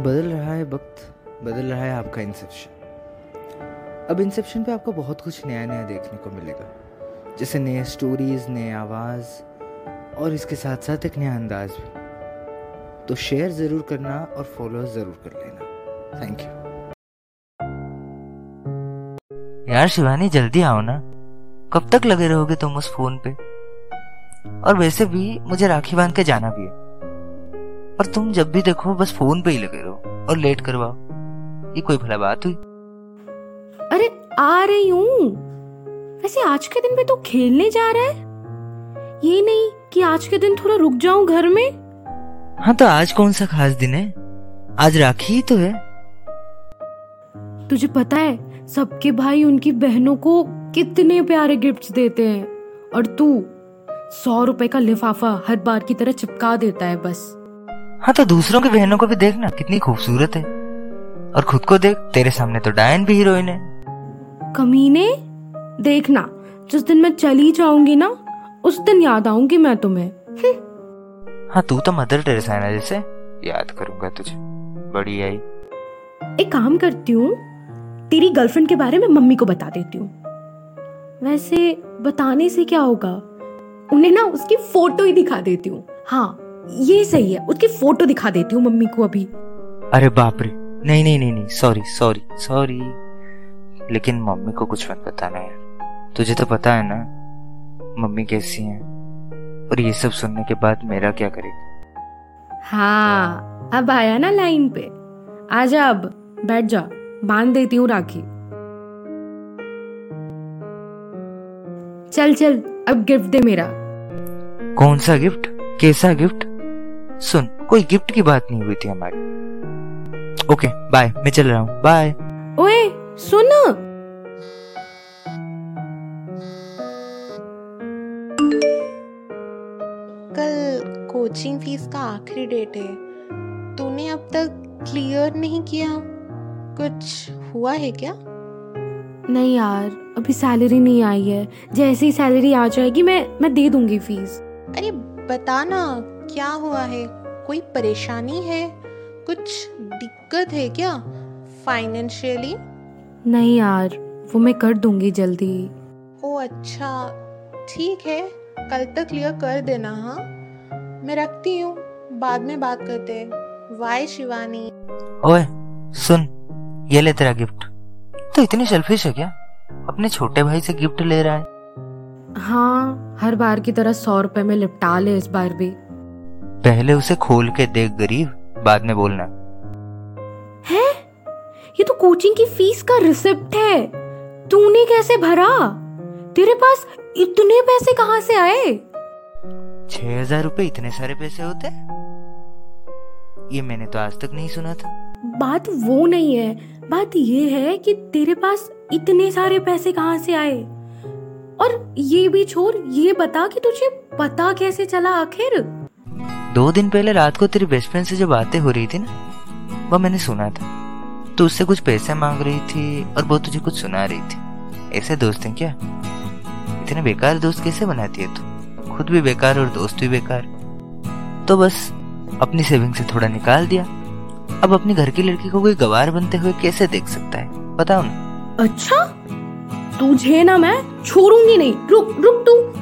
बदल रहा है वक्त, बदल रहा है आपका इंसेप्शन अब इंसेप्शन पे आपको बहुत कुछ नया नया देखने को मिलेगा. जैसे नए स्टोरीज नए आवाज़, और इसके साथ साथ एक नया अंदाज भी. तो शेयर ज़रूर करना और फॉलो ज़रूर कर लेना. थैंक यू यार शिवानी, जल्दी आओ ना. कब तक लगे रहोगे तुम उस फ़ोन पे? और वैसे भी मुझे राखी बाँध के जाना भी है. और तुम जब भी देखो बस फ़ोन पे ही लगे रहो और लेट करवाओ। ये कोई भला बात हुई? अरे आ रही हूँ। वैसे आज के दिन पे तो खेलने जा रहा है। ये नहीं कि आज के दिन थोड़ा रुक जाऊँ घर में? हाँ तो आज कौन सा खास दिन है? आज राखी ही तो है। तुझे पता है सबके भाई उनकी बहनों को कितने प्यारे गिफ्ट्स देते हैं। और तू सौ रुपए का लिफाफा हर बार की तरह चिपका देता है बस। हाँ तो दूसरों की बहनों को भी देखना कितनी खूबसूरत है। और खुद को देख तेरे सामने तो डायन भी हीरोइन है। कमीने देखना जिस दिन मैं चली जाऊँगी ना उस दिन याद आऊँगी मैं तुम्हें। हम्म। हाँ तू तो मदर टेरेसा है ना जैसे। याद करूँगा तुझे। बड़ी आई एक काम करती हूँ तेरी गर्लफ्रेंड के बारे में मम्मी को बता देती हूँ। वैसे बताने से क्या होगा? उन्हें ना उसकी फ़ोटो ही दिखा देती हूँ। हाँ ये सही है उसकी फ़ोटो दिखा देती हूँ मम्मी को अभी। अरे बाप रे। नहीं नहीं नहीं नहीं सॉरी सॉरी सॉरी लेकिन मम्मी को कुछ मत बताना यार। तुझे तो पता है ना मम्मी कैसी है। और ये सब सुनने के बाद मेरा क्या करेगी? हाँ अब आया ना लाइन पे। आजा अब बैठ जा बाँध देती हूँ राखी। चल चल अब गिफ्ट दे मेरा। कौन सा गिफ्ट कैसा गिफ्ट सुन कोई गिफ्ट की बात नहीं हुई थी हमारी। ओके बाय मैं चल रहा हूँ। बाय ओए सुन। कल कोचिंग फ़ीस का आखिरी डेट है। तूने अब तक क्लियर नहीं किया। कुछ हुआ है क्या? नहीं यार अभी सैलरी नहीं आई है। जैसे ही सैलरी आ जाएगी मैं मैं दे दूँगी फ़ीस अरे बता ना क्या हुआ है? कोई परेशानी है? कुछ दिक्कत है क्या फाइनेंशियली नहीं यार वो मैं कर दूँगी जल्दी। ओ अच्छा ठीक है कल तक क्लियर कर देना हाँ? मैं रखती हूँ बाद में बात करते हैं। वाई शिवानी। ओए सुन ये ले तेरा गिफ्ट तो इतनी सेल्फिश है क्या? अपने छोटे भाई से गिफ्ट ले रहा है। हाँ हर बार की तरह सौ रुपए में लिपटा ले इस बार भी। पहले उसे खोल के देख गरीब बाद में बोलना। है? ये तो कोचिंग की फ़ीस का रिसिप्ट है। तूने कैसे भरा? तेरे पास इतने पैसे कहाँ से आए? छह हज़ार रूपए इतने सारे पैसे होते? ये मैंने तो आज तक नहीं सुना था। बात वो नहीं है। बात ये है कि तेरे पास इतने सारे पैसे कहाँ से आए? और ये भी छोड़ ये बता कि तुझे पता कैसे चला आखिर? दो दिन पहले रात को तेरी बेस्ट फ्रेंड से जो बातें हो रही थी ना, वो मैंने सुना था। तो उससे कुछ पैसे मांग रही थी और वो तुझे कुछ सुना रही थी। ऐसे दोस्त हैं क्या? इतने बेकार दोस्त कैसे बनाती है तू? खुद भी बेकार और दोस्त भी बेकार। तो बस अपनी सेविंग से थोड़ा निकाल दिया। अब अपनी घर की लड़की को कोई गवार बनते हुए कैसे देख सकता है? बताओ ना। अच्छा? तुझे ना मैं छोड़ूँगी नहीं। रुक रुक तू।